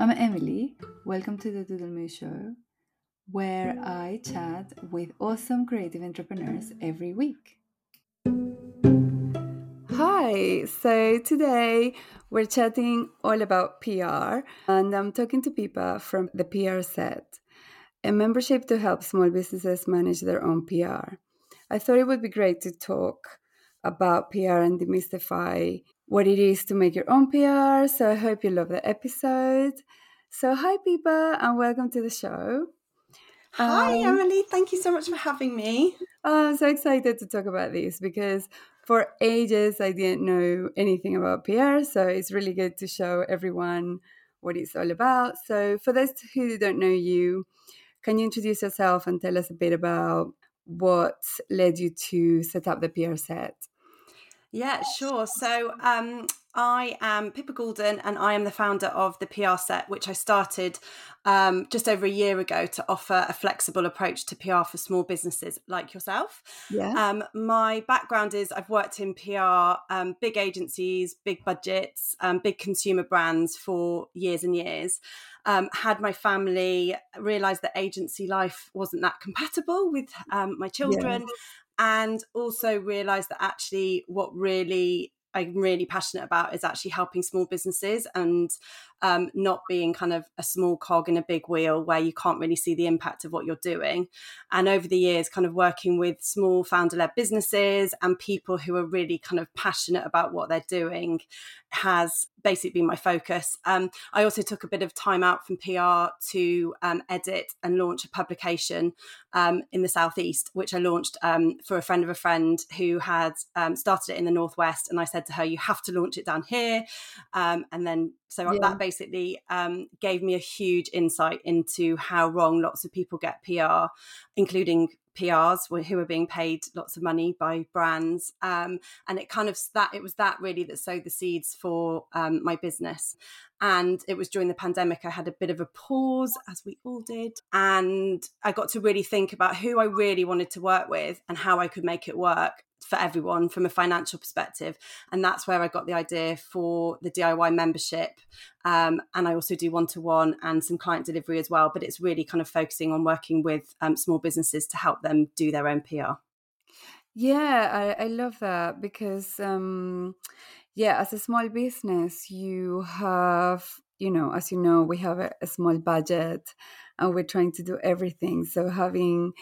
I'm Emily. Welcome to the Doodlemoo Show, where I chat with awesome creative entrepreneurs every week. Hi, so today we're chatting all about PR, and I'm talking to Pippa from the PR Set, a membership to help small businesses manage their own PR. I thought it would be great to talk about PR and demystify what it is to make your own PR. So I hope you love the episode. So, hi, Pippa, and welcome to the show. Hi, um, Emily. Thank you so much for having me. Oh, I'm so excited to talk about this because for ages I didn't know anything about PR. So, it's really good to show everyone what it's all about. So, for those who don't know you, can you introduce yourself and tell us a bit about what led you to set up the PR set? Yeah, sure. So um, I am Pippa Goulden and I am the founder of the PR set, which I started um, just over a year ago to offer a flexible approach to PR for small businesses like yourself. Yeah. Um, my background is I've worked in PR, um, big agencies, big budgets, um, big consumer brands for years and years. Um, had my family realised that agency life wasn't that compatible with um, my children. Yeah and also realize that actually what really I'm really passionate about is actually helping small businesses and um, not being kind of a small cog in a big wheel where you can't really see the impact of what you're doing. And over the years, kind of working with small founder led businesses and people who are really kind of passionate about what they're doing has basically been my focus. Um, I also took a bit of time out from PR to um, edit and launch a publication um, in the southeast, which I launched um, for a friend of a friend who had um, started it in the northwest. And I said to her, "You have to launch it down here," um, and then so yeah. that basically um, gave me a huge insight into how wrong lots of people get PR, including PRs who were being paid lots of money by brands. Um, and it kind of that it was that really that sowed the seeds for um, my business. And it was during the pandemic, I had a bit of a pause, as we all did. And I got to really think about who I really wanted to work with and how I could make it work for everyone from a financial perspective. And that's where I got the idea for the DIY membership. Um, and I also do one to one and some client delivery as well. But it's really kind of focusing on working with um, small businesses to help them do their own PR. Yeah, I, I love that because, um, yeah, as a small business, you have, you know, as you know, we have a, a small budget and we're trying to do everything. So having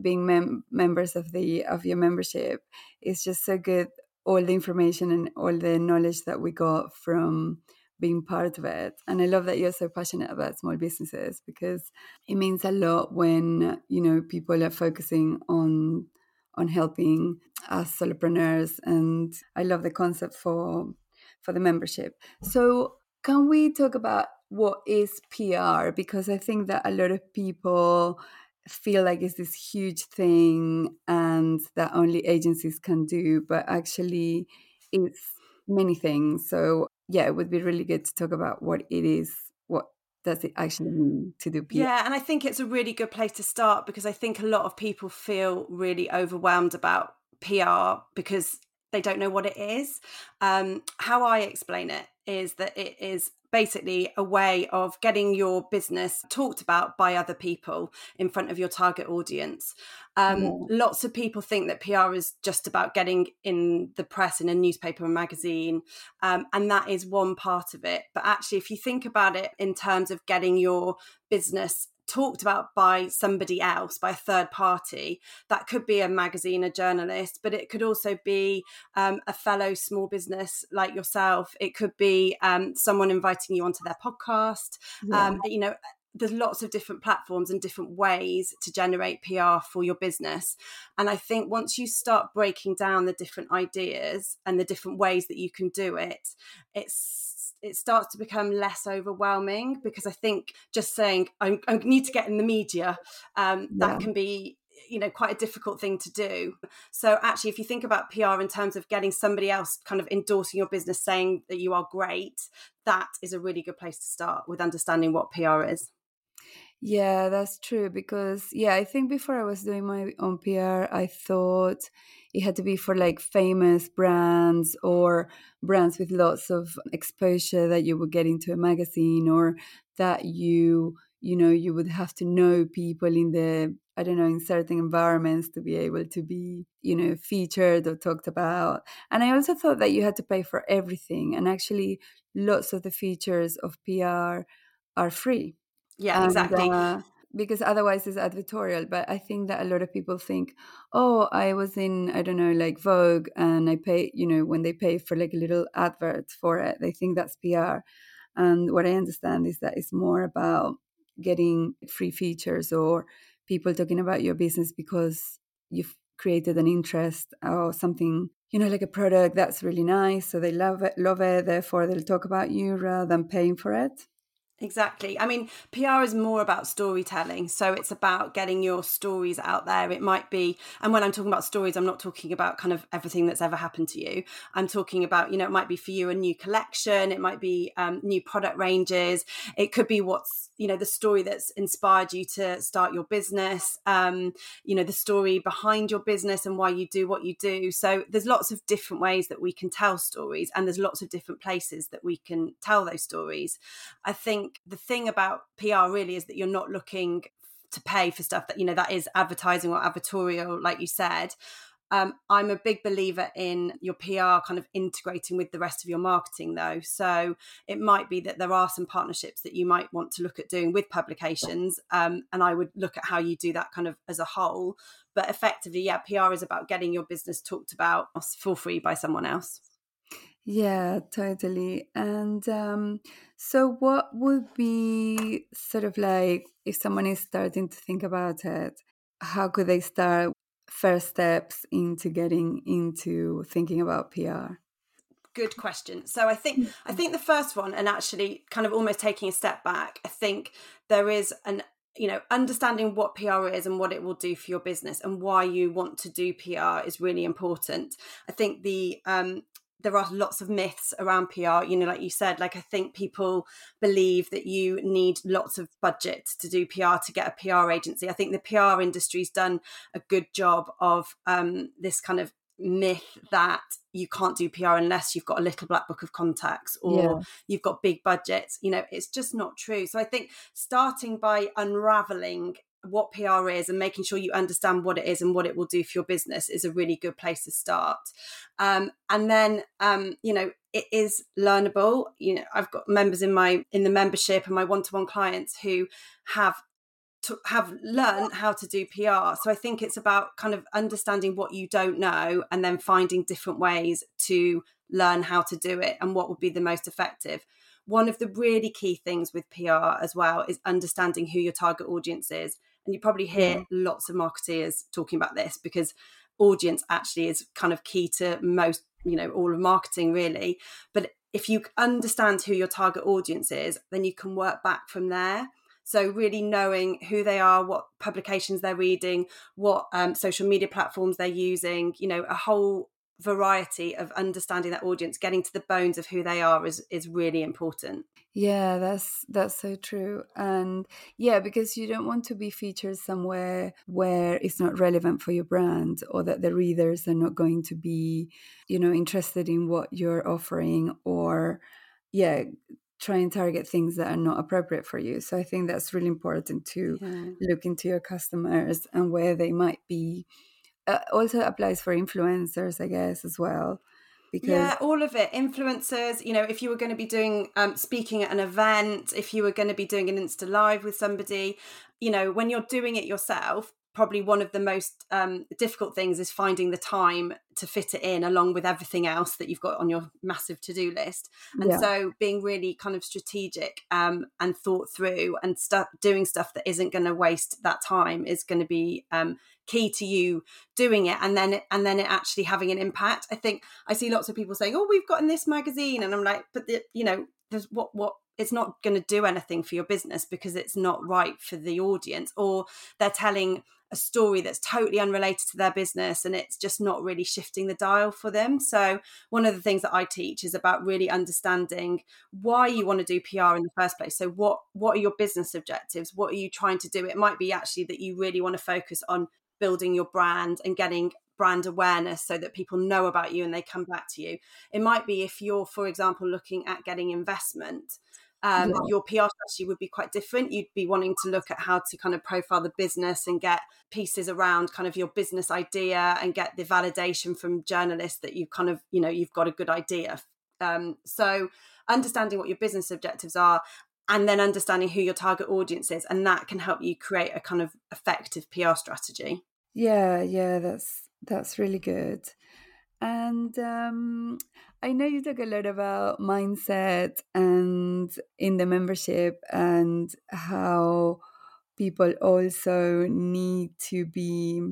being mem- members of the of your membership is just so good all the information and all the knowledge that we got from being part of it. And i love that you're so passionate about small businesses because it means a lot when you know people are focusing on on helping us solopreneurs. And i love the concept for for the membership. So can we talk about what is pr because i think that a lot of people feel like it's this huge thing and that only agencies can do, but actually it's many things. So yeah, it would be really good to talk about what it is, what does it actually mean to do PR? Yeah, and I think it's a really good place to start because I think a lot of people feel really overwhelmed about PR because they don't know what it is. Um, how I explain it is that it is basically a way of getting your business talked about by other people in front of your target audience. Um, yeah. Lots of people think that PR is just about getting in the press in a newspaper or magazine, um, and that is one part of it. But actually, if you think about it in terms of getting your business talked about by somebody else, by a third party. That could be a magazine, a journalist, but it could also be um, a fellow small business like yourself. It could be um, someone inviting you onto their podcast. Yeah. Um, you know, there's lots of different platforms and different ways to generate PR for your business. And I think once you start breaking down the different ideas and the different ways that you can do it, it's it starts to become less overwhelming because I think just saying I, I need to get in the media um, that yeah. can be you know quite a difficult thing to do so actually if you think about pr in terms of getting somebody else kind of endorsing your business saying that you are great that is a really good place to start with understanding what pr is Yeah, that's true. Because, yeah, I think before I was doing my own PR, I thought it had to be for like famous brands or brands with lots of exposure that you would get into a magazine or that you you know you would have to know people in the i don't know in certain environments to be able to be you know featured or talked about and i also thought that you had to pay for everything and actually lots of the features of pr are free yeah and, exactly. uh, because otherwise it's advertorial but i think that a lot of people think oh i was in i don't know like vogue and i pay you know when they pay for like a little advert for it they think that's pr and what i understand is that it's more about getting free features or people talking about your business because you've created an interest or something you know like a product that's really nice so they love it love it therefore they'll talk about you rather than paying for it Exactly. I mean, PR is more about storytelling. So it's about getting your stories out there. It might be, and when I'm talking about stories, I'm not talking about kind of everything that's ever happened to you. I'm talking about, you know, it might be for you a new collection, it might be um, new product ranges, it could be what's, you know, the story that's inspired you to start your business, um, you know, the story behind your business and why you do what you do. So there's lots of different ways that we can tell stories, and there's lots of different places that we can tell those stories. I think the thing about PR really is that you're not looking to pay for stuff that you know that is advertising or advertorial, like you said. Um, I'm a big believer in your PR kind of integrating with the rest of your marketing, though. So it might be that there are some partnerships that you might want to look at doing with publications, um, and I would look at how you do that kind of as a whole. But effectively, yeah, PR is about getting your business talked about for free by someone else. Yeah, totally. And um, so, what would be sort of like if someone is starting to think about it? How could they start first steps into getting into thinking about PR? Good question. So I think I think the first one, and actually kind of almost taking a step back, I think there is an you know understanding what pr is and what it will do for your business and why you want to do pr is really important i think the um, there are lots of myths around PR. You know, like you said, like I think people believe that you need lots of budget to do PR to get a PR agency. I think the PR industry's done a good job of um, this kind of myth that you can't do PR unless you've got a little black book of contacts or yeah. you've got big budgets. You know, it's just not true. So I think starting by unraveling what PR is and making sure you understand what it is and what it will do for your business is a really good place to start. Um, and then, um, you know, it is learnable. You know, I've got members in my in the membership and my one to one clients who have to have learned how to do PR. So I think it's about kind of understanding what you don't know and then finding different ways to learn how to do it and what would be the most effective. One of the really key things with PR as well is understanding who your target audience is and you probably hear yeah. lots of marketeers talking about this because audience actually is kind of key to most, you know, all of marketing really. But if you understand who your target audience is, then you can work back from there. So, really knowing who they are, what publications they're reading, what um, social media platforms they're using, you know, a whole variety of understanding that audience getting to the bones of who they are is is really important. Yeah that's that's so true. And yeah because you don't want to be featured somewhere where it's not relevant for your brand or that the readers are not going to be you know interested in what you're offering or yeah try and target things that are not appropriate for you. So i think that's really important to yeah. look into your customers and where they might be uh, also applies for influencers, I guess, as well. Because... Yeah, all of it. Influencers, you know, if you were going to be doing um, speaking at an event, if you were going to be doing an Insta Live with somebody, you know, when you're doing it yourself, probably one of the most um, difficult things is finding the time to fit it in along with everything else that you've got on your massive to-do list and yeah. so being really kind of strategic um, and thought through and stuff doing stuff that isn't going to waste that time is going to be um, key to you doing it and then and then it actually having an impact i think i see lots of people saying oh we've got in this magazine and i'm like but the, you know there's what what it's not going to do anything for your business because it's not right for the audience or they're telling a story that's totally unrelated to their business and it's just not really shifting the dial for them. So, one of the things that I teach is about really understanding why you want to do PR in the first place. So, what what are your business objectives? What are you trying to do? It might be actually that you really want to focus on building your brand and getting brand awareness so that people know about you and they come back to you. It might be if you're, for example, looking at getting investment. Um, yeah. Your PR strategy would be quite different. You'd be wanting to look at how to kind of profile the business and get pieces around kind of your business idea and get the validation from journalists that you've kind of, you know, you've got a good idea. Um, so understanding what your business objectives are and then understanding who your target audience is and that can help you create a kind of effective PR strategy. Yeah, yeah, that's that's really good. And um, I know you talk a lot about mindset and in the membership and how people also need to be,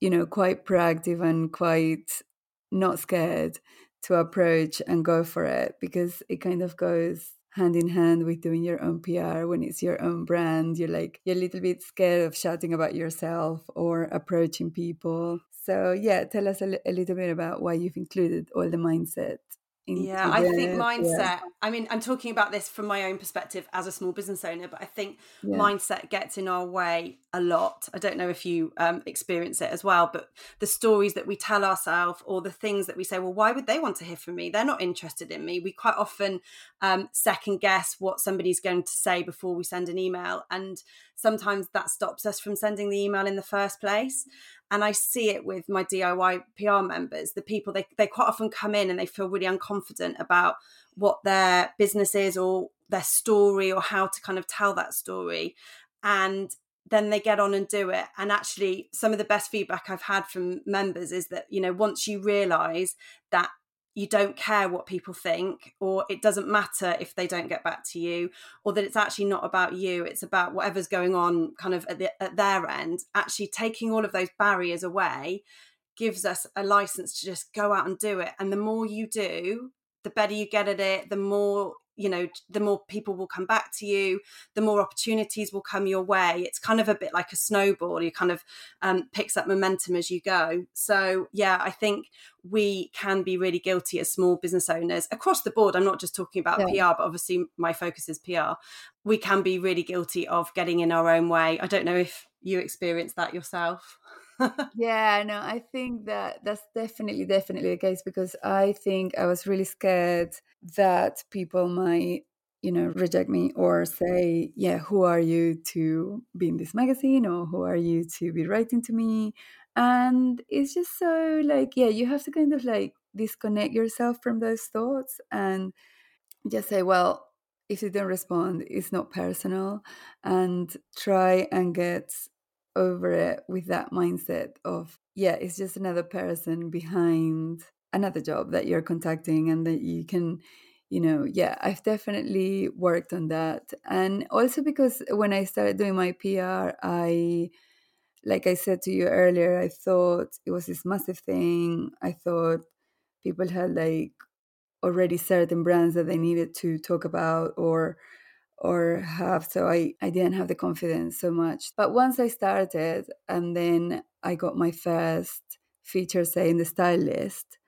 you know, quite proactive and quite not scared to approach and go for it because it kind of goes hand in hand with doing your own PR when it's your own brand. You're like, you're a little bit scared of shouting about yourself or approaching people. So, yeah, tell us a, a little bit about why you've included all the mindset yeah i think mindset yeah. i mean i'm talking about this from my own perspective as a small business owner but i think yeah. mindset gets in our way a lot i don't know if you um, experience it as well but the stories that we tell ourselves or the things that we say well why would they want to hear from me they're not interested in me we quite often um, second guess what somebody's going to say before we send an email and sometimes that stops us from sending the email in the first place and I see it with my DIY PR members. The people they they quite often come in and they feel really unconfident about what their business is or their story or how to kind of tell that story, and then they get on and do it. And actually, some of the best feedback I've had from members is that you know once you realise that you don't care what people think, or it doesn't matter if they don't get back to you, or that it's actually not about you, it's about whatever's going on kind of at, the, at their end. Actually, taking all of those barriers away gives us a license to just go out and do it. And the more you do, the better you get at it, the more you know the more people will come back to you the more opportunities will come your way. It's kind of a bit like a snowball you kind of um, picks up momentum as you go. So yeah i think we can be really guilty as small business owners across the board. I'm not just talking about pr but obviously my focus is pr we can be really guilty of getting in our own way. I don't know if you experience that yourself yeah, no, I think that that's definitely, definitely the case because I think I was really scared that people might, you know, reject me or say, yeah, who are you to be in this magazine or who are you to be writing to me? And it's just so like, yeah, you have to kind of like disconnect yourself from those thoughts and just say, well, if you don't respond, it's not personal and try and get over it with that mindset of, yeah, it's just another person behind another job that you're contacting and that you can you know yeah i've definitely worked on that. And also because when i started doing my pr i like i said to you earlier i thought it was this massive thing. I thought people had like already certain brands that they needed to talk about or or have so I, I didn't have the confidence so much. But once i started and then i got my first feature say in the Stylist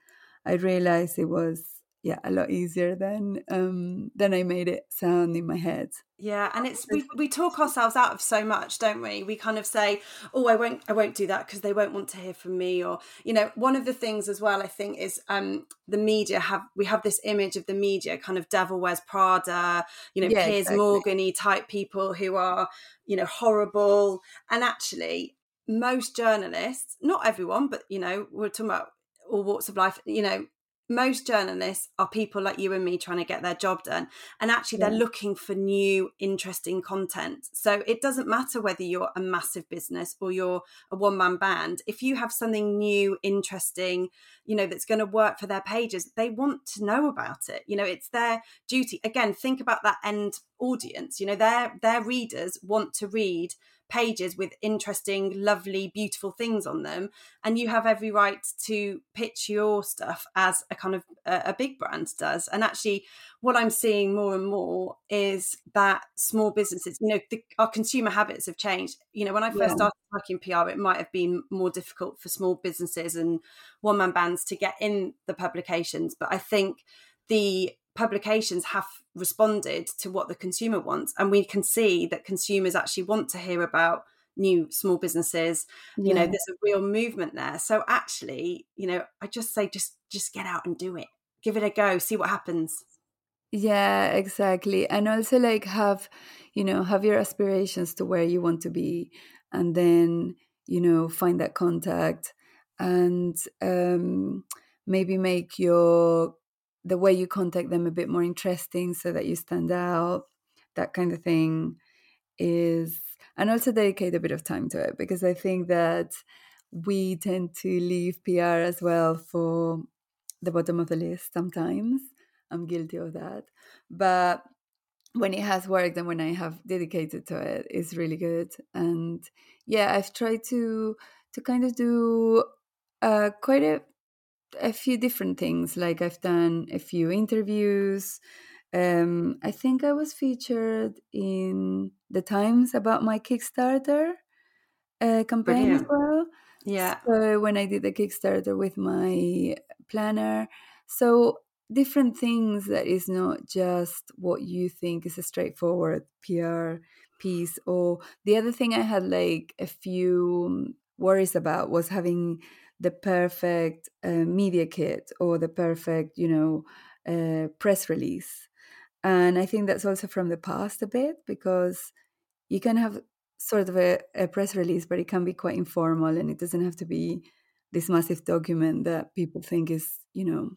i realized it was yeah a lot easier than um than i made it sound in my head yeah and it's we, we talk ourselves out of so much don't we? We kind of say oh i won't i won't do that because they won't want to hear from me or you know one of the things as well i think is um the media have we have this image of the media kind of devil wears prada you know yeah, piers exactly. morgany type people who are you know horrible. And actually most journalists not everyone but you know we're talking about all walks of life you know most journalists are people like you and me trying to get their job done and actually yeah. they're looking for new interesting content. So it doesn't matter whether you're a massive business or you're a one man band if you have something new interesting you know that's going to work for their pages they want to know about it. You know it's their duty. Again think about that end audience. You know their their readers want to read pages with interesting, lovely, beautiful things on them. And you have every right to pitch your stuff as a kind of a, a big brand does. And actually, what I'm seeing more and more is that small businesses, you know, the, our consumer habits have changed. You know, when I first yeah. started working PR, it might have been more difficult for small businesses and one man bands to get in the publications. But I think the publications have responded to what the consumer wants and we can see that consumers actually want to hear about new small businesses yeah. you know there's a real movement there. So actually you know i just say just just get out and do it. Give it a go. See what happens. Yeah exactly. And also like have you know have your aspirations to where you want to be and then you know find that contact and um maybe make your the way you contact them a bit more interesting so that you stand out that kind of thing is and also dedicate a bit of time to it because i think that we tend to leave pr as well for the bottom of the list sometimes. I'm guilty of that. But when it has worked and when i have dedicated to it it's really good. And yeah i've tried to to kind of do uh, quite a a few different things. Like I've done a few interviews. Um, I think I was featured in the Times about my Kickstarter uh, campaign Brilliant. as well. Yeah. So when I did the Kickstarter with my planner, so different things that is not just what you think is a straightforward PR piece. Or the other thing I had like a few worries about was having the perfect uh, media kit or the perfect, you know, uh, press release. And I think that's also from the past a bit because you can have sort of a, a press release, but it can be quite informal and it doesn't have to be this massive document that people think is, you know,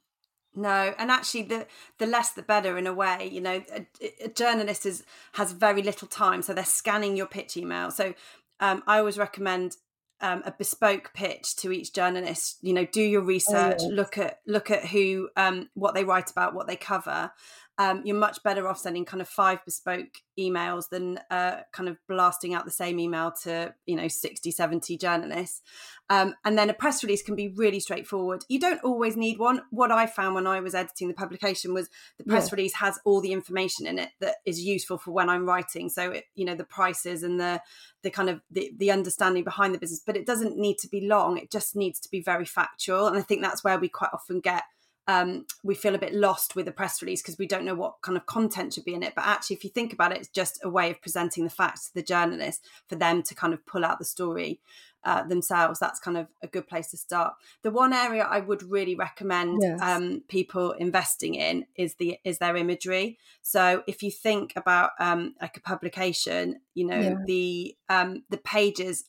no, and actually, the the less the better in a way. You know, a, a journalist is has very little time, so they're scanning your pitch email. So um, I always recommend um, a bespoke pitch to each journalist you know do your research oh, yes. look at look at who um, what they write about what they cover um, you're much better off sending kind of five bespoke emails than uh, kind of blasting out the same email to you know 60 70 journalists. Um, and then a press release can be really straightforward. You don't always need one. What i found when i was editing the publication was the press yeah. release has all the information in it that is useful for when i'm writing. So it, you know the prices and the the kind of the, the understanding behind the business but it doesn't need to be long. It just needs to be very factual. And i think that's where we quite often get um, we feel a bit lost with a press release because we don't know what kind of content should be in it. But actually, if you think about it, it's just a way of presenting the facts to the journalist for them to kind of pull out the story uh, themselves. That's kind of a good place to start. The one area I would really recommend yes. um, people investing in is the is their imagery. So if you think about um, like a publication, you know yeah. the um, the pages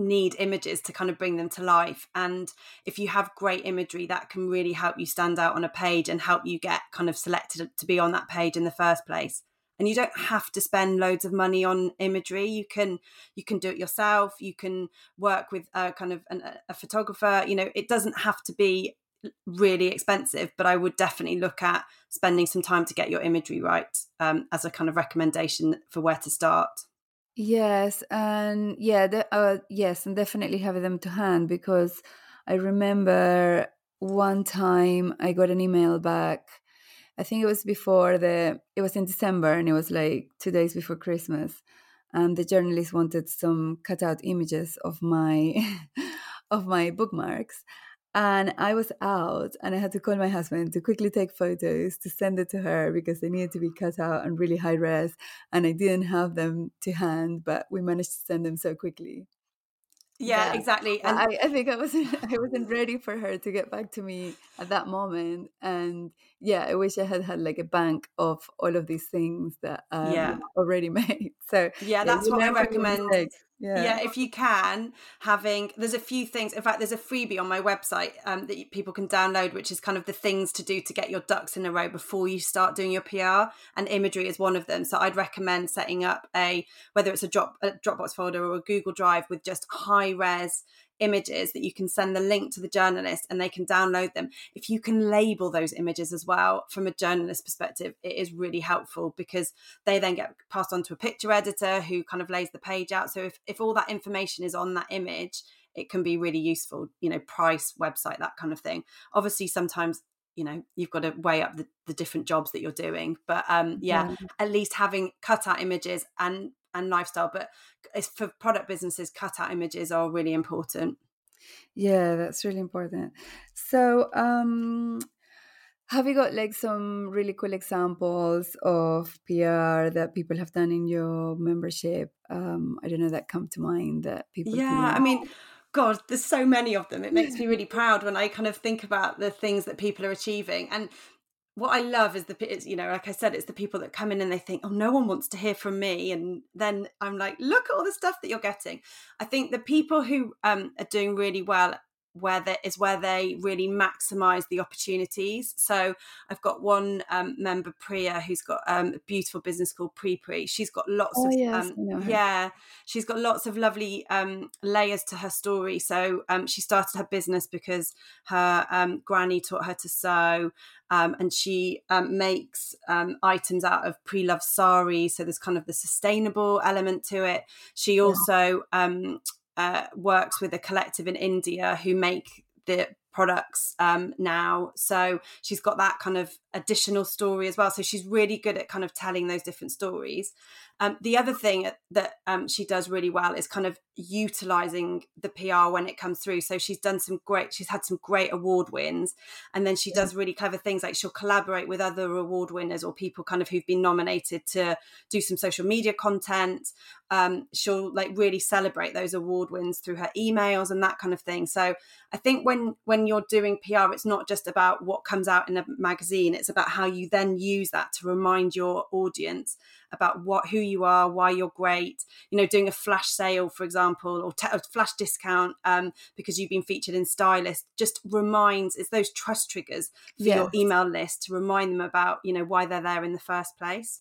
need images to kind of bring them to life and if you have great imagery that can really help you stand out on a page and help you get kind of selected to be on that page in the first place. And you don't have to spend loads of money on imagery. You can you can do it yourself. You can work with a kind of an, a photographer. You know it doesn't have to be really expensive but i would definitely look at spending some time to get your imagery right um, as a kind of recommendation for where to start Yes, and yeah, the, uh, yes, and definitely have them to hand because I remember one time I got an email back. I think it was before the it was in December and it was like two days before Christmas, and the journalist wanted some cutout images of my of my bookmarks, and I was out and I had to call my husband to quickly take photos to send it to her because they needed to be cut out and really high res. And I didn't have them to hand, but we managed to send them so quickly. Yeah, exactly. And I, I think I wasn't I wasn't ready for her to get back to me at that moment. And yeah, I wish I had had like a bank of all of these things that um, yeah. already made. So yeah, that's yeah, what I recommend yeah. yeah if you can having there's a few things in fact there's a freebie on my website um, that people can download which is kind of the things to do to get your ducks in a row before you start doing your pr and imagery is one of them so i'd recommend setting up a whether it's a drop a dropbox folder or a google drive with just high res images that you can send the link to the journalist and they can download them. If you can label those images as well from a journalist perspective, it is really helpful because they then get passed on to a picture editor who kind of lays the page out. So if, if all that information is on that image, it can be really useful, you know, price, website, that kind of thing. Obviously, sometimes you know you've got to weigh up the, the different jobs that you're doing but um yeah, yeah, at least having cut out images and and lifestyle but it's for product businesses cutout images are really important yeah that's really important so um have you got like some really cool examples of PR that people have done in your membership? Um, I don't know that come to mind that people. Yeah, I mean, God, there's so many of them. It makes me really proud when I kind of think about the things that people are achieving. And what I love is the, it's, you know, like I said, it's the people that come in and they think, oh, no one wants to hear from me. And then I'm like, look at all the stuff that you're getting. I think the people who um, are doing really well where there is where they really maximize the opportunities. So I've got one um, member, Priya, who's got um, a beautiful business called Pre Pre. She's got lots oh, of yes, um, yeah, she's got lots of lovely um, layers to her story. So um, she started her business because her um, granny taught her to sew. and she makes items out of pre-loved sari, so there's kind of the sustainable element to it. She also yeah uh, works with a collective in India who make the products um, now. So she's got that kind of additional story as well. So she's really good at kind of telling those different stories. Um, the other thing that um, she does really well is kind of utilizing the PR when it comes through. So she's done some great, she's had some great award wins. And then she yeah. does really clever things like she'll collaborate with other award winners or people kind of who've been nominated to do some social media content. Um, she'll like really celebrate those award wins through her emails and that kind of thing. So I think when when you're doing PR, it's not just about what comes out in a magazine. It's about how you then use that to remind your audience about what who you are, why you're great. You know, doing a flash sale, for example, or a flash discount um, because you've been featured in Stylist, just reminds it's those trust triggers for yes. your email list to remind them about you know why they're there in the first place.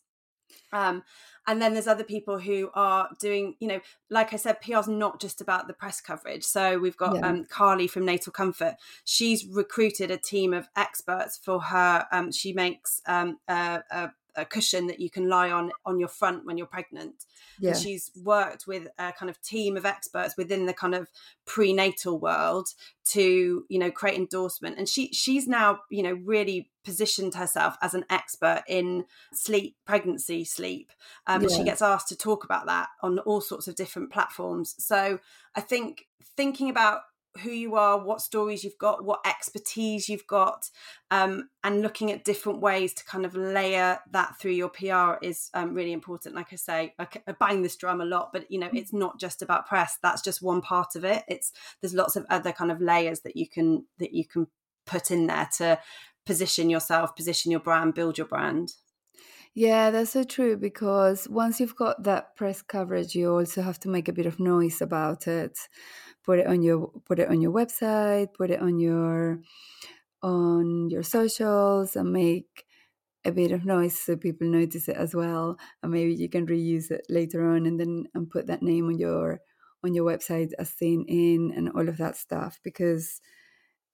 Um, and then there's other people who are doing, you know, like I said, PR's not just about the press coverage. So we've got yeah. um, Carly from Natal Comfort. She's recruited a team of experts for her. Um, she makes um, a, a a cushion that you can lie on on your front when you're pregnant. Yeah. And she's worked with a kind of team of experts within the kind of prenatal world to you know create endorsement. And she she's now you know really positioned herself as an expert in sleep, pregnancy sleep. Um, yeah. She gets asked to talk about that on all sorts of different platforms. So I think thinking about who you are, what stories you've got, what expertise you've got, um, and looking at different ways to kind of layer that through your PR is um, really important. Like I say, I, I bang this drum a lot, but you know, it's not just about press. That's just one part of it. It's there's lots of other kind of layers that you can that you can put in there to position yourself, position your brand, build your brand. Yeah, that's so true because once you've got that press coverage, you also have to make a bit of noise about it put it on your put it on your website put it on your on your socials and make a bit of noise so people notice it as well. And maybe you can reuse it later on and then and put that name on your on your website as seen in and all of that stuff because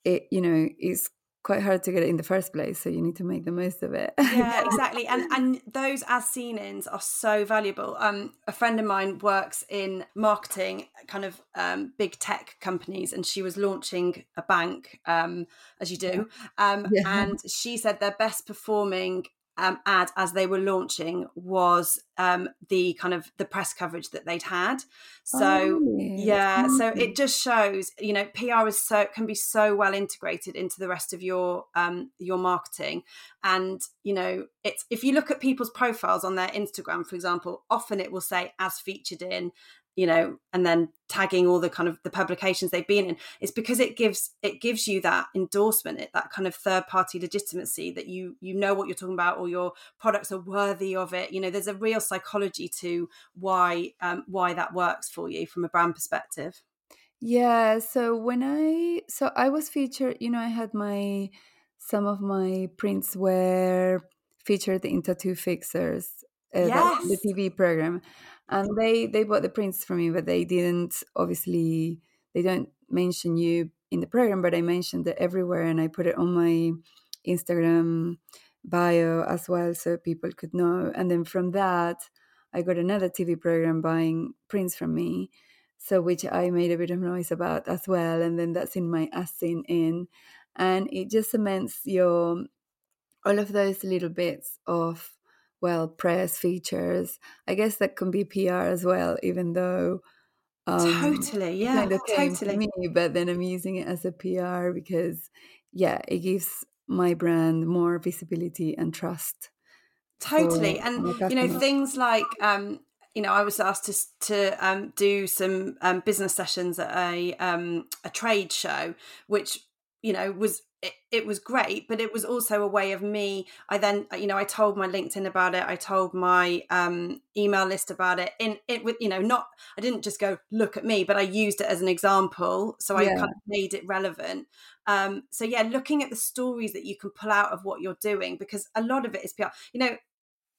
it you know is quite hard to get it in the first place so you need to make the most of it. Yeah exactly and and those as seen ins are so valuable. Um a friend of mine works in marketing kind of um big tech companies and she was launching a bank um as you do. Um yeah. and she said their best performing um, ad as they were launching was um, the kind of the press coverage that they'd had. So oh, yeah, so it just shows you know PR is so can be so well integrated into the rest of your um, your marketing, and you know it's if you look at people's profiles on their Instagram, for example, often it will say as featured in, you know and then tagging all the kind of the publications they've been in it's because it gives it gives you that endorsement it, that kind of third party legitimacy that you you know what you're talking about or your products are worthy of it. You know there's a real psychology to why um, why that works for you from a brand perspective. Yeah so when i so i was featured you know i had my some of my prints were featured in tattoo fixers uh, yes. the, the tv program and they they bought the prints from me but they didn't obviously they don't mention you in the program, but I mentioned it everywhere and I put it on my Instagram bio as well so people could know. And then from that, I got another TV program buying prints from me. So which I made a bit of noise about as well. And then that's in my As Seen In. And it just cements your all of those little bits of well press features. I guess that can be PR as well, even though um, totally, yeah, totally. Me, but then I'm using it as a PR because, yeah, it gives my brand more visibility and trust. Totally, and you know things like um, you know, I was asked to to um, do some um, business sessions at a um, a trade show, which you know was it, it, was great but it was also a way of me i then you know i told my linkedin about it i told my um, email list about it in it with you know not i didn't just go look at me but i used it as an example so i yeah. kind of made it relevant um, so yeah looking at the stories that you can pull out of what you're doing because a lot of it is pr you know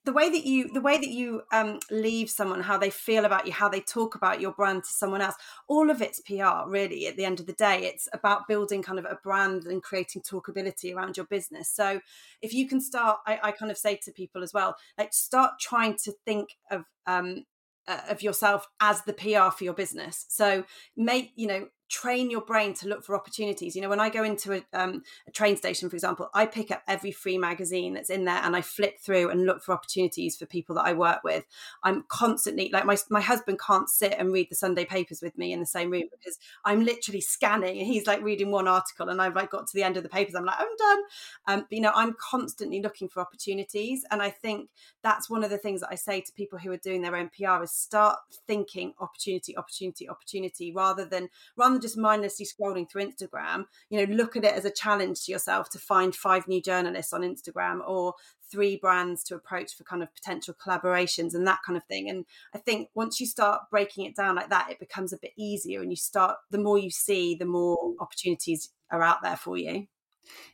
the way that you the way that you um, leave someone how they feel about you how they talk about your brand to someone else all of it's pr really at the end of the day it's about building kind of a brand and creating talkability around your business so if you can start i, I kind of say to people as well like start trying to think of um, uh, of yourself as the PR for your business. So make you know train your brain to look for opportunities. You know, when I go into a, um, a, train station, for example, I pick up every free magazine that's in there and I flick through and look for opportunities for people that I work with. I'm constantly like my my husband can't sit and read the Sunday papers with me in the same room because I'm literally scanning and he's like reading one article and I've like got to the end of the papers. I'm like, I'm done. Um, but, you know, I'm constantly looking for opportunities, and I think that's one of the things that I say to people who are doing their own PR is start thinking opportunity, opportunity, opportunity, rather than rather than just mindlessly scrolling through Instagram, you know, look at it as a challenge to yourself to find five new journalists on Instagram or three brands to approach for kind of potential collaborations and that kind of thing. And I think once you start breaking it down like that, it becomes a bit easier and you start, the more you see, the more opportunities are out there for you.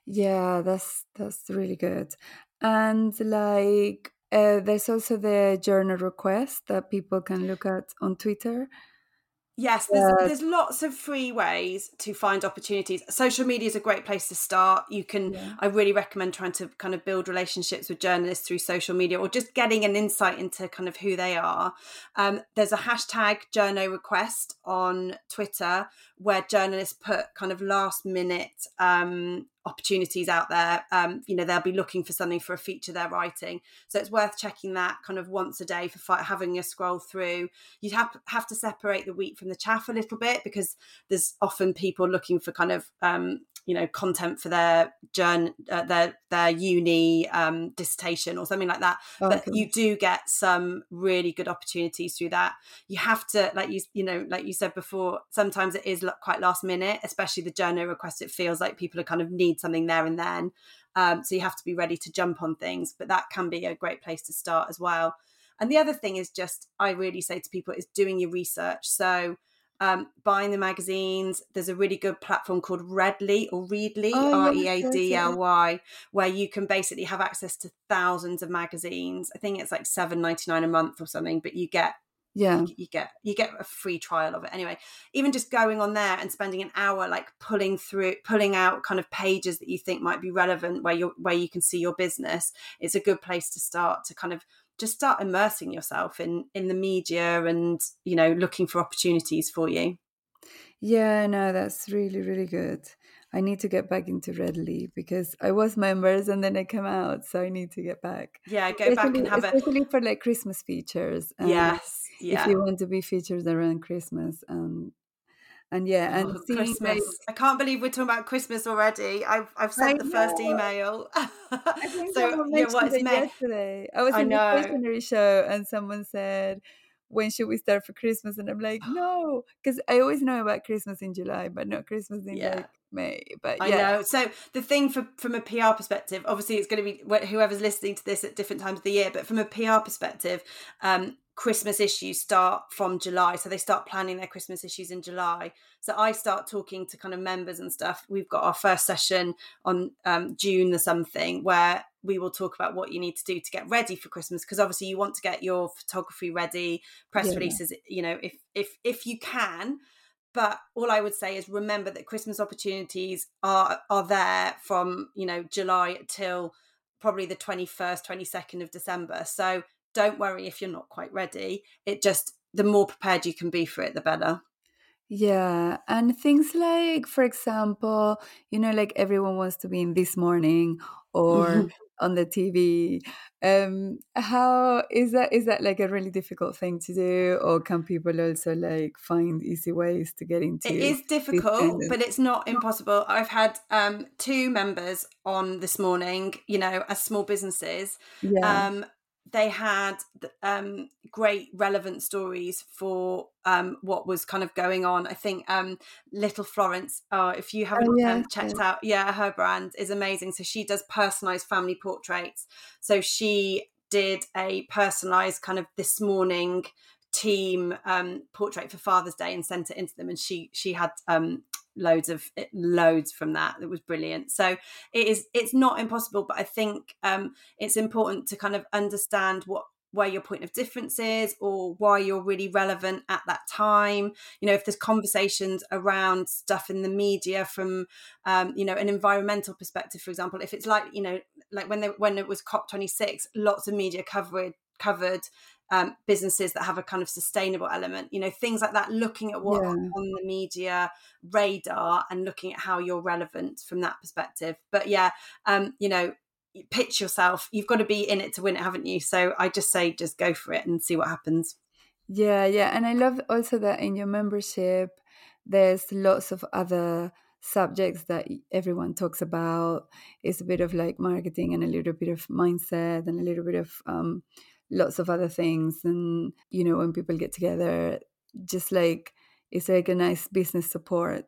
Yeah, that's that's really good. And like uh, there's also the journo request that people can look at on Twitter. Yes, there's, uh, there's lots of free ways to find opportunities. Social media is a great place to start. You can, yeah. I really recommend trying to kind of build relationships with journalists through social media or just getting an insight into kind of who they are. Um, there's a hashtag journo request on Twitter where journalists put kind of last minute um, opportunities out there. Um, you know, they'll be looking for something for a feature they're writing. So it's worth checking that kind of once a day for having a scroll through. You'd have, have to separate the wheat from the chaff a little bit because there's often people looking for kind of um, you know content for their journey uh, their their uni um, dissertation or something like that. Oh, but you do get some really good opportunities through that. You have to like you you know like you said before sometimes it is quite last minute especially the journo request. It feels like people are kind of need something there and then um, so you have to be ready to jump on things but that can be a great place to start as well. And the other thing is just i really say to people is doing your research. So um, buying the magazines. There's a really good platform called Readly or Readly, oh, R E A D L Y, where you can basically have access to thousands of magazines. I think it's like seven ninety nine a month or something, but you get yeah you, you, get you get a free trial of it anyway even just going on there and spending an hour like pulling through pulling out kind of pages that you think might be relevant where you where you can see your business it's a good place to start to kind of just start immersing yourself in in the media and you know looking for opportunities for you. Yeah no that's really really good. I need to get back into readly because i was members and then i come out so i need to get back. Yeah go especially, back and have especially it especially for like christmas features yes yeah. if you want to be featured around christmas um and yeah, and oh, Christmas. I can't believe we're talking about Christmas already. I've I've sent I the know. first email. so yeah, what's yesterday? I was I in know. the stationery show, and someone said, "When should we start for Christmas?" And I'm like, "No," because I always know about Christmas in July, but not Christmas in yeah. like May. But yeah. I know. So the thing for, from a PR perspective, obviously, it's going to be whoever's listening to this at different times of the year. But from a PR perspective, um, Christmas issues start from July. So they start planning their Christmas issues in July. So I start talking to kind of members and stuff. We've got our first session on um, June the something where we will talk about what you need to do to get ready for Christmas because obviously you want to get your photography ready, press yeah. releases. You know, if if if you can, but all I would say is remember that Christmas opportunities are are there from you know July till probably the 21st 22nd of December. So don't worry if you're not quite ready. It just the more prepared you can be for it the better. Yeah and things like for example you know like everyone wants to be in this morning or on the TV. Um, how is that? Is that like a really difficult thing to do, or can people also like find easy ways to get into? It is difficult, but it's not impossible. I've had um, two members on this morning. You know, as small businesses, yeah. um, they had um, great relevant stories for um, what was kind of going on. I think um, Little Florence, uh, if you haven't oh, yeah, um, checked yeah. out, yeah, her brand is amazing. So she does personalized family portraits. So she did a personalized kind of this morning team um, portrait for Father's Day and sent it into them. And she she had um, loads of eh, loads from that that was brilliant. So it is it's not impossible but i think um it's important to kind of understand what where your point of difference is or why you're really relevant at that time. You know if there's conversations around stuff in the media from um, you know an environmental perspective for example if it's like you know like when they when it was cop 26 lots of media covered covered um, businesses that have a kind of sustainable element you know things like that looking at what yeah. on the media radar and looking at how you're relevant from that perspective. But yeah um, you know pitch yourself. You've got to be in it to win it haven't you? So i just say just go for it and see what happens. Yeah yeah and i love also that in your membership there's lots of other subjects that everyone talks about. It's a bit of like marketing and a little bit of mindset and a little bit of um, lots of other things and you know when people get together just like it's like a nice business support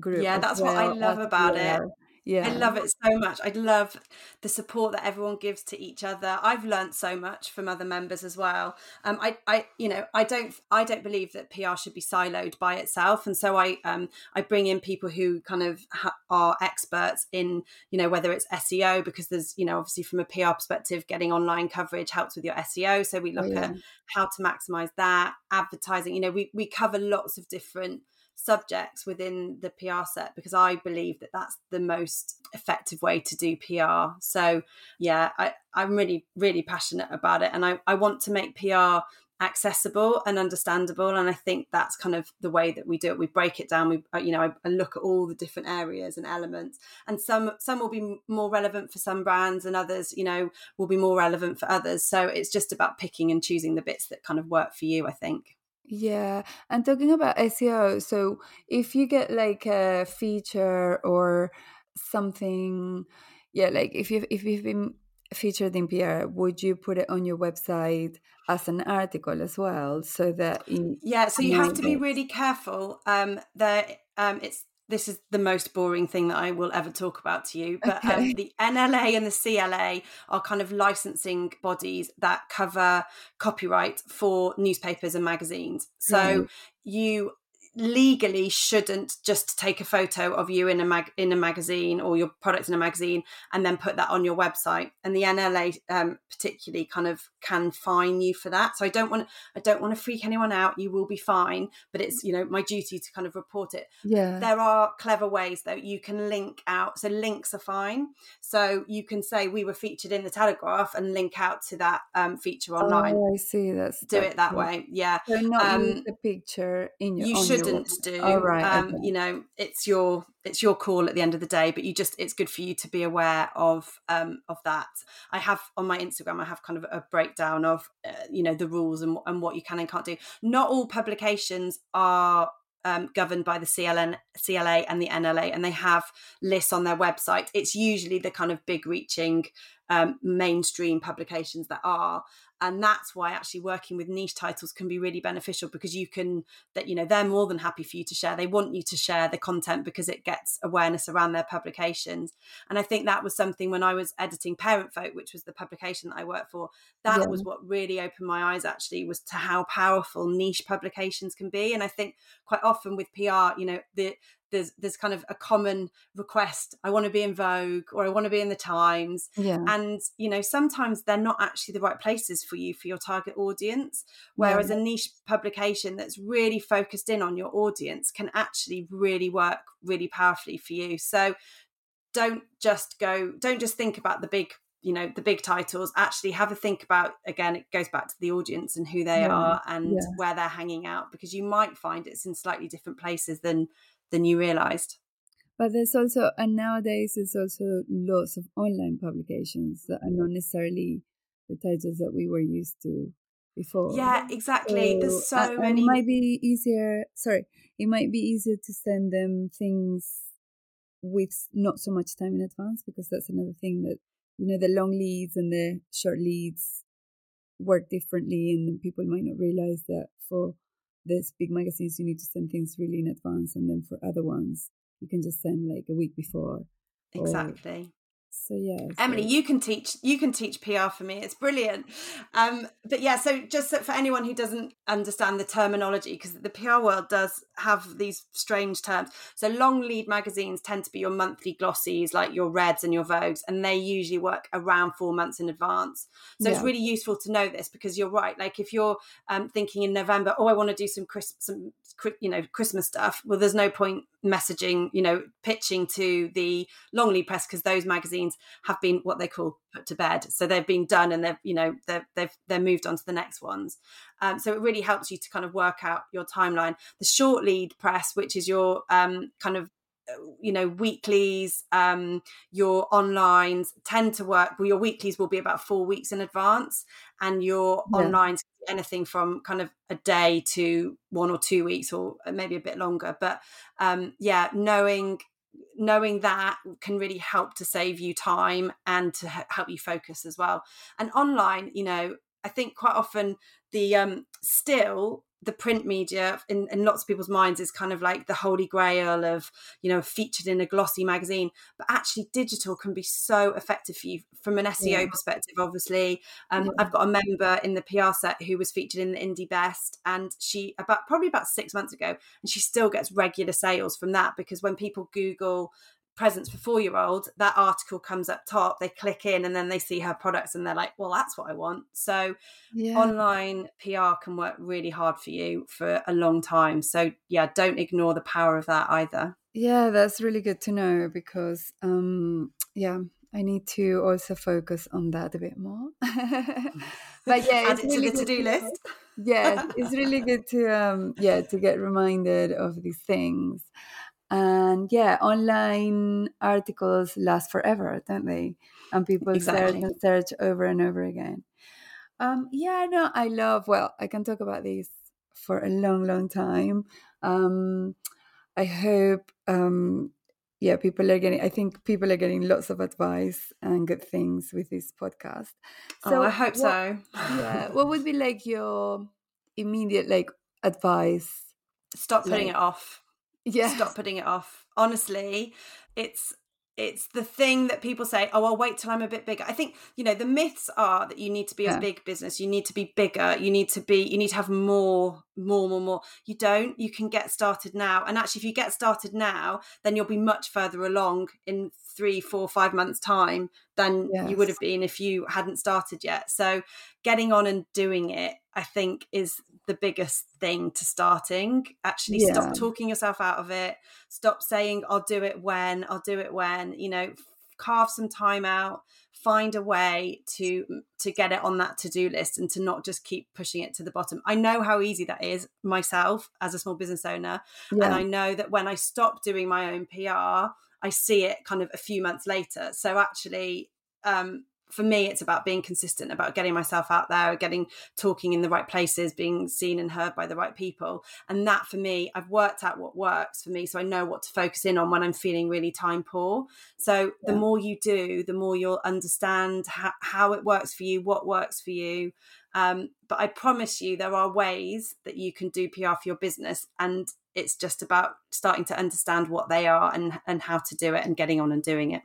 group yeah that's well. what i love about it yeah. i love it so much. I love the support that everyone gives to each other. I've learned so much from other members as well. Um i i you know i don't i don't believe that pr should be siloed by itself. And so i um i bring in people who kind of ha- are experts in you know whether it's seo because there's you know obviously from a pr perspective getting online coverage helps with your seo so we look oh, yeah. at how to maximize that advertising you know we we cover lots of different subjects within the PR set because I believe that that's the most effective way to do PR. So, yeah, I, I'm really, really passionate about it. And I, I want to make PR accessible and understandable and i think that's kind of the way that we do it we break it down we uh, you know I, I, look at all the different areas and elements and some some will be more relevant for some brands and others you know will be more relevant for others so it's just about picking and choosing the bits that kind of work for you i think yeah, and talking about SEO, so if you get like a feature or something, yeah, like if you if you've been featured in PR, would you put it on your website as an article as well, so that in, yeah, so you have to be really careful. Um, that um, it's this is the most boring thing that I will ever talk about to you. But um, okay. um, the NLA and the CLA are kind of licensing bodies that cover copyright for newspapers and magazines. So mm. you legally shouldn't just take a photo of you in a mag in a magazine or your product in a magazine and then put that on your website. And the NLA um, particularly kind of can fine you for that. So I don't want I don't want to freak anyone out. You will be fine. But it's you know my duty to kind of report it. Yeah. There are clever ways though. You can link out so links are fine. So you can say we were featured in the Telegraph and link out to that um, feature online. Oh I see. That's do it that way. Yeah. So not um, the picture in your you should shouldn't do. Oh, right. Um, okay. You know, it's your it's your call at the end of the day, but you just it's good for you to be aware of um, of that. I have on my Instagram, I have kind of a breakdown of uh, you know the rules and and what you can and can't do. Not all publications are um, governed by the CLN, CLA and the NLA, and they have lists on their website. It's usually the kind of big reaching um, mainstream publications that are. And that's why actually working with niche titles can be really beneficial because you can that you know they're more than happy for you to share. They want you to share the content because it gets awareness around their publications. And i think that was something when i was editing parent folk which was the publication that i worked for that yeah. was what really opened my eyes actually was to how powerful niche publications can be. And i think quite often with pr you know the there's there's kind of a common request i want to be in vogue or i want to be in the times yeah and you know sometimes they're not actually the right places for you for your target audience whereas yeah. a niche publication that's really focused in on your audience can actually really work really powerfully for you so don't just go don't just think about the big you know the big titles actually have a think about again it goes back to the audience and who they yeah. are and where they're hanging out because you might find it's in slightly different places than than you realized. But there's also and nowadays there's also lots of online publications that are not necessarily the titles that we were used to before. Yeah exactly. So, there's so and, many it might be easier sorry it might be easier to send them things with not so much time in advance because that's another thing that you know the long leads and the short leads work differently and people might not realize that for these big magazines you need to send things really in advance and then for other ones you can just send like a week before exactly so yeah emily so. you can teach you can teach pr for me it's brilliant um but yeah so just for anyone who doesn't understand the terminology because the pr world does have these strange terms. So long lead magazines tend to be your monthly glossies like your reds and your vogues and they usually work around four months in advance. So yeah. it's really useful to know this because you're right like if you're um, thinking in november oh i want to do some Chris- some you know christmas stuff well there's no point messaging you know pitching to the long lead press because those magazines have been what they call put to bed. So they've been done and they've you know they've they've they're moved on to the next ones um, so it really helps you to kind of work out your timeline. The short lead press which is your um, kind of you know weeklies um your onlines tend to work well your weeklies will be about four weeks in advance and your yeah. onlines anything from kind of a day to one or two weeks or maybe a bit longer. But um yeah knowing knowing that can really help to save you time and to help you focus as well. And online you know i think quite often the um still the print media in, in lots of people's minds is kind of like the holy grail of you know featured in a glossy magazine but actually digital can be so effective for you from an seo yeah. perspective obviously um, yeah. i've got a member in the pr set who was featured in the IndyBest and she about probably about six months ago and she still gets regular sales from that because when people google presents for four year olds, that article comes up top. They click in and then they see her products and they're like, well, that's what I want. So yeah. online PR can work really hard for you for a long time. So yeah, don't ignore the power of that either. Yeah, that's really good to know because um yeah, I need to also focus on that a bit more. but yeah, it's really to the to-do list. yeah, it's really good to um yeah, to get reminded of these things and yeah online articles last forever don't they? And people exactly. search and search over and over again. Um yeah no i love well i can talk about this for a long long time. Um i hope um yeah people are getting i think people are getting lots of advice and good things with this podcast. So oh, i hope what, so. yeah what would be like your immediate like advice? Stop putting like, it off yeah. stop putting it off. Honestly it's it's the thing that people say oh i'll wait till i'm a bit bigger. I think you know the myths are that you need to be yeah. a big business you need to be bigger you need to be you need to have more more more more. You don't you can get started now and actually if you get started now then you'll be much further along in three four five months time than yes. you would have been if you hadn't started yet. So getting on and doing it i think is the biggest thing to starting actually yeah. stop talking yourself out of it stop saying i'll do it when i'll do it when you know carve some time out find a way to to get it on that to-do list and to not just keep pushing it to the bottom i know how easy that is myself as a small business owner yeah. and i know that when i stop doing my own pr i see it kind of a few months later so actually um for me it's about being consistent about getting myself out there getting talking in the right places being seen and heard by the right people. And that for me i've worked out what works for me so i know what to focus in on when i'm feeling really time poor. So yeah. the more you do the more you'll understand how, how it works for you what works for you. Um, but i promise you there are ways that you can do pr for your business and it's just about starting to understand what they are and and how to do it and getting on and doing it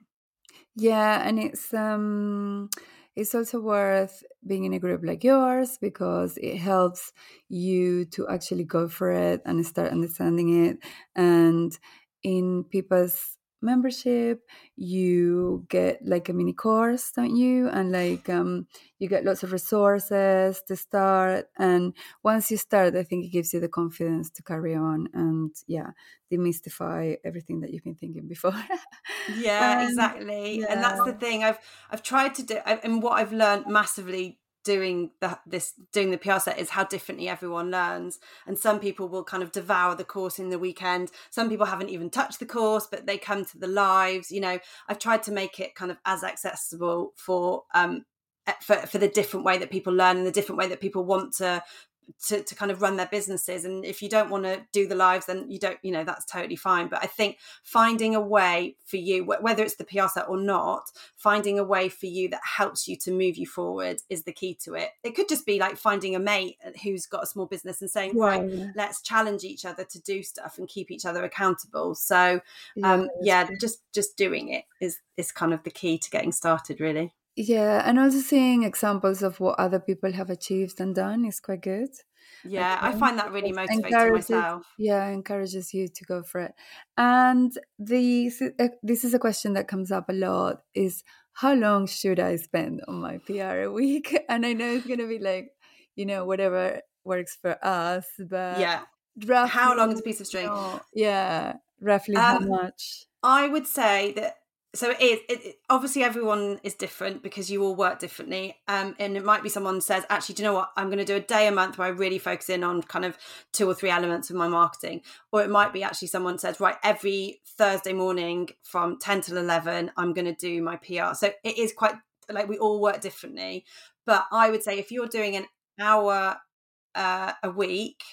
yeah, and it's um it's also worth being in a group like yours because it helps you to actually go for it and start understanding it. And in Pippa's membership you get like a mini course don't you and like um you get lots of resources to start and once you start i think it gives you the confidence to carry on and yeah demystify everything that you've been thinking before yeah um, exactly yeah. and that's the thing i've i've tried to do and what i've learned massively doing the, this doing the PR set is how differently everyone learns. And some people will kind of devour the course in the weekend. Some people haven't even touched the course but they come to the lives you know. I've tried to make it kind of as accessible for um for, for the different way that people learn and the different way that people want to to, to kind of run their businesses and if you don't want to do the lives then you don't you know that's totally fine. But i think finding a way for you whether it's the pr set or not finding a way for you that helps you to move you forward is the key to it. It could just be like finding a mate who's got a small business and saying right, right. let's challenge each other to do stuff and keep each other accountable. So um yeah, yeah just just doing it is is kind of the key to getting started really yeah, and also seeing examples of what other people have achieved and done is quite good. Yeah, I, I find that really motivating myself. Yeah, encourages you to go for it. And the uh, this is a question that comes up a lot: is how long should I spend on my PR a week? And I know it's going to be like, you know, whatever works for us, but yeah, roughly, how long is a piece of string? Yeah, roughly um, how much? I would say that so it is it, it, obviously everyone is different because you all work differently um, and it might be someone says actually do you know what? I'm going to do a day a month where i really focus in on kind of two or three elements of my marketing. Or it might be actually someone says right every thursday morning from 10 till 11 i'm going to do my pr so it is quite like we all work differently. But i would say if you're doing an hour uh, a week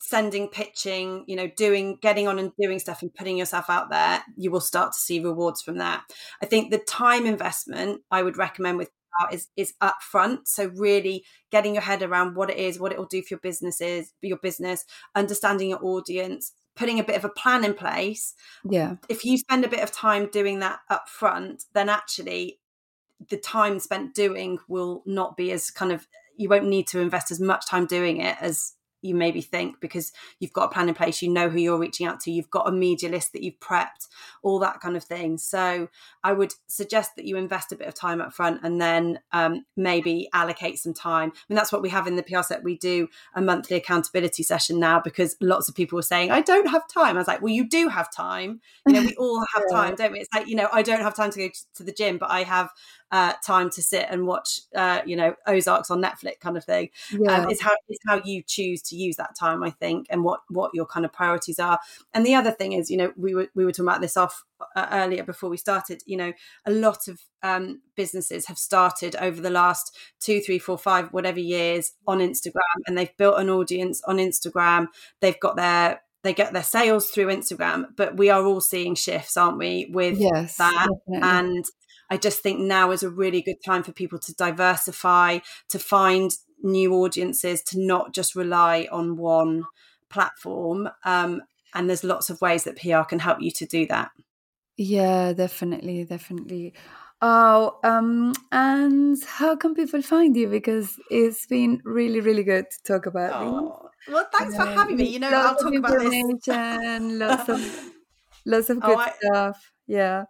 sending pitching you know doing getting on and doing stuff and putting yourself out there you will start to see rewards from that. I think the time investment i would recommend with is is upfront. So really getting your head around what it is what it will do for your businesses your business understanding your audience putting a bit of a plan in place. Yeah. If you spend a bit of time doing that upfront then actually the time spent doing will not be as kind of you won't need to invest as much time doing it as you maybe think because you've got a plan in place, you know who you're reaching out to, you've got a media list that you've prepped, all that kind of thing. So I would suggest that you invest a bit of time up front and then um, maybe allocate some time. I mean, that's what we have in the PR set. We do a monthly accountability session now because lots of people were saying, I don't have time. I was like, well, you do have time. You know, we all have time, don't we? It's like, you know, I don't have time to go to the gym, but I have uh, time to sit and watch, uh, you know, Ozarks on Netflix kind of thing. Um, yeah. Um, it's how it's how you choose to use that time, I think, and what what your kind of priorities are. And the other thing is, you know, we were we were talking about this off uh, earlier before we started. You know, a lot of um, businesses have started over the last two, three, four, five, whatever years on Instagram, and they've built an audience on Instagram. They've got their they get their sales through Instagram, but we are all seeing shifts, aren't we, with yes, that? Definitely. And I just think now is a really good time for people to diversify, to find new audiences, to not just rely on one platform. Um, and there's lots of ways that PR can help you to do that. Yeah, definitely, definitely. Oh, um, and how can people find you? Because it's been really, really good to talk about oh, Well, thanks for having me. You know, I'll talk about this. lots of lots of oh, good oh, I, stuff. Yeah.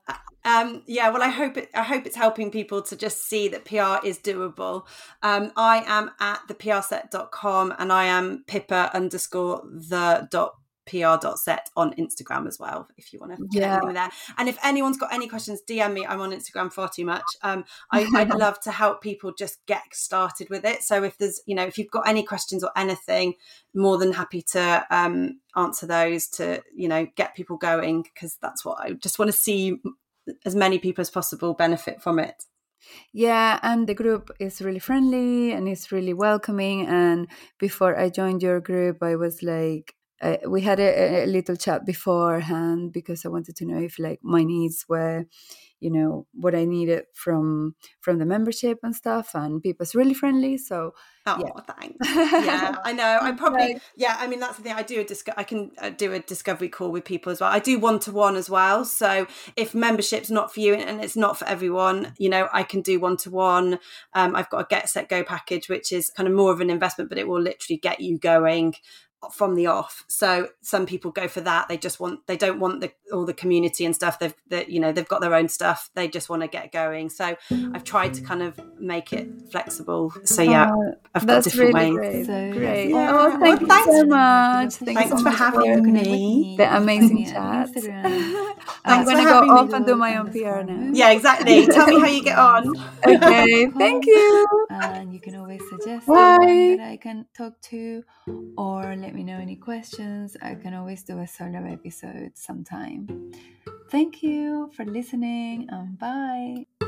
Um, yeah, well, I hope it. I hope it's helping people to just see that PR is doable. Um, I am at theprset.com and I am Pippa underscore the dot pr.set on Instagram as well, if you want to get yeah. there. And if anyone's got any questions, DM me. I'm on Instagram far too much. Um, I, would love to help people just get started with it. So if there's, you know, if you've got any questions or anything, more than happy to um, answer those to, you know, get people going because that's what I just want to see as many people as possible benefit from it. Yeah, and the group is really friendly and it's really welcoming. And before I joined your group, I was like, uh, we had a, a, little chat beforehand because I wanted to know if like my needs were, you know, what I needed from from the membership and stuff. And people's really friendly, so oh, yeah. thanks. Yeah, I know. I'm probably yeah. I mean, that's the thing. I do a disco- I can uh, do a discovery call with people as well. I do one to one as well. So if membership's not for you and it's not for everyone, you know, I can do one to one. I've got a get set go package, which is kind of more of an investment, but it will literally get you going from the off. So some people go for that. They just want they don't want the all the community and stuff. They've that you know they've got their own stuff. They just want to get going. So I've tried to kind of make it flexible. So yeah, oh, I've got different really ways. Great. So, great. Oh, yeah. Oh, thank well, you so much. Thanks, thanks for having me. The amazing chat. I'm going to go off and do my own PR now. Yeah, exactly. Tell me how you get on. okay, thank you. And you can always suggest that I can talk to or let me know any questions. I can always do a solo episode sometime. Thank you for listening and bye.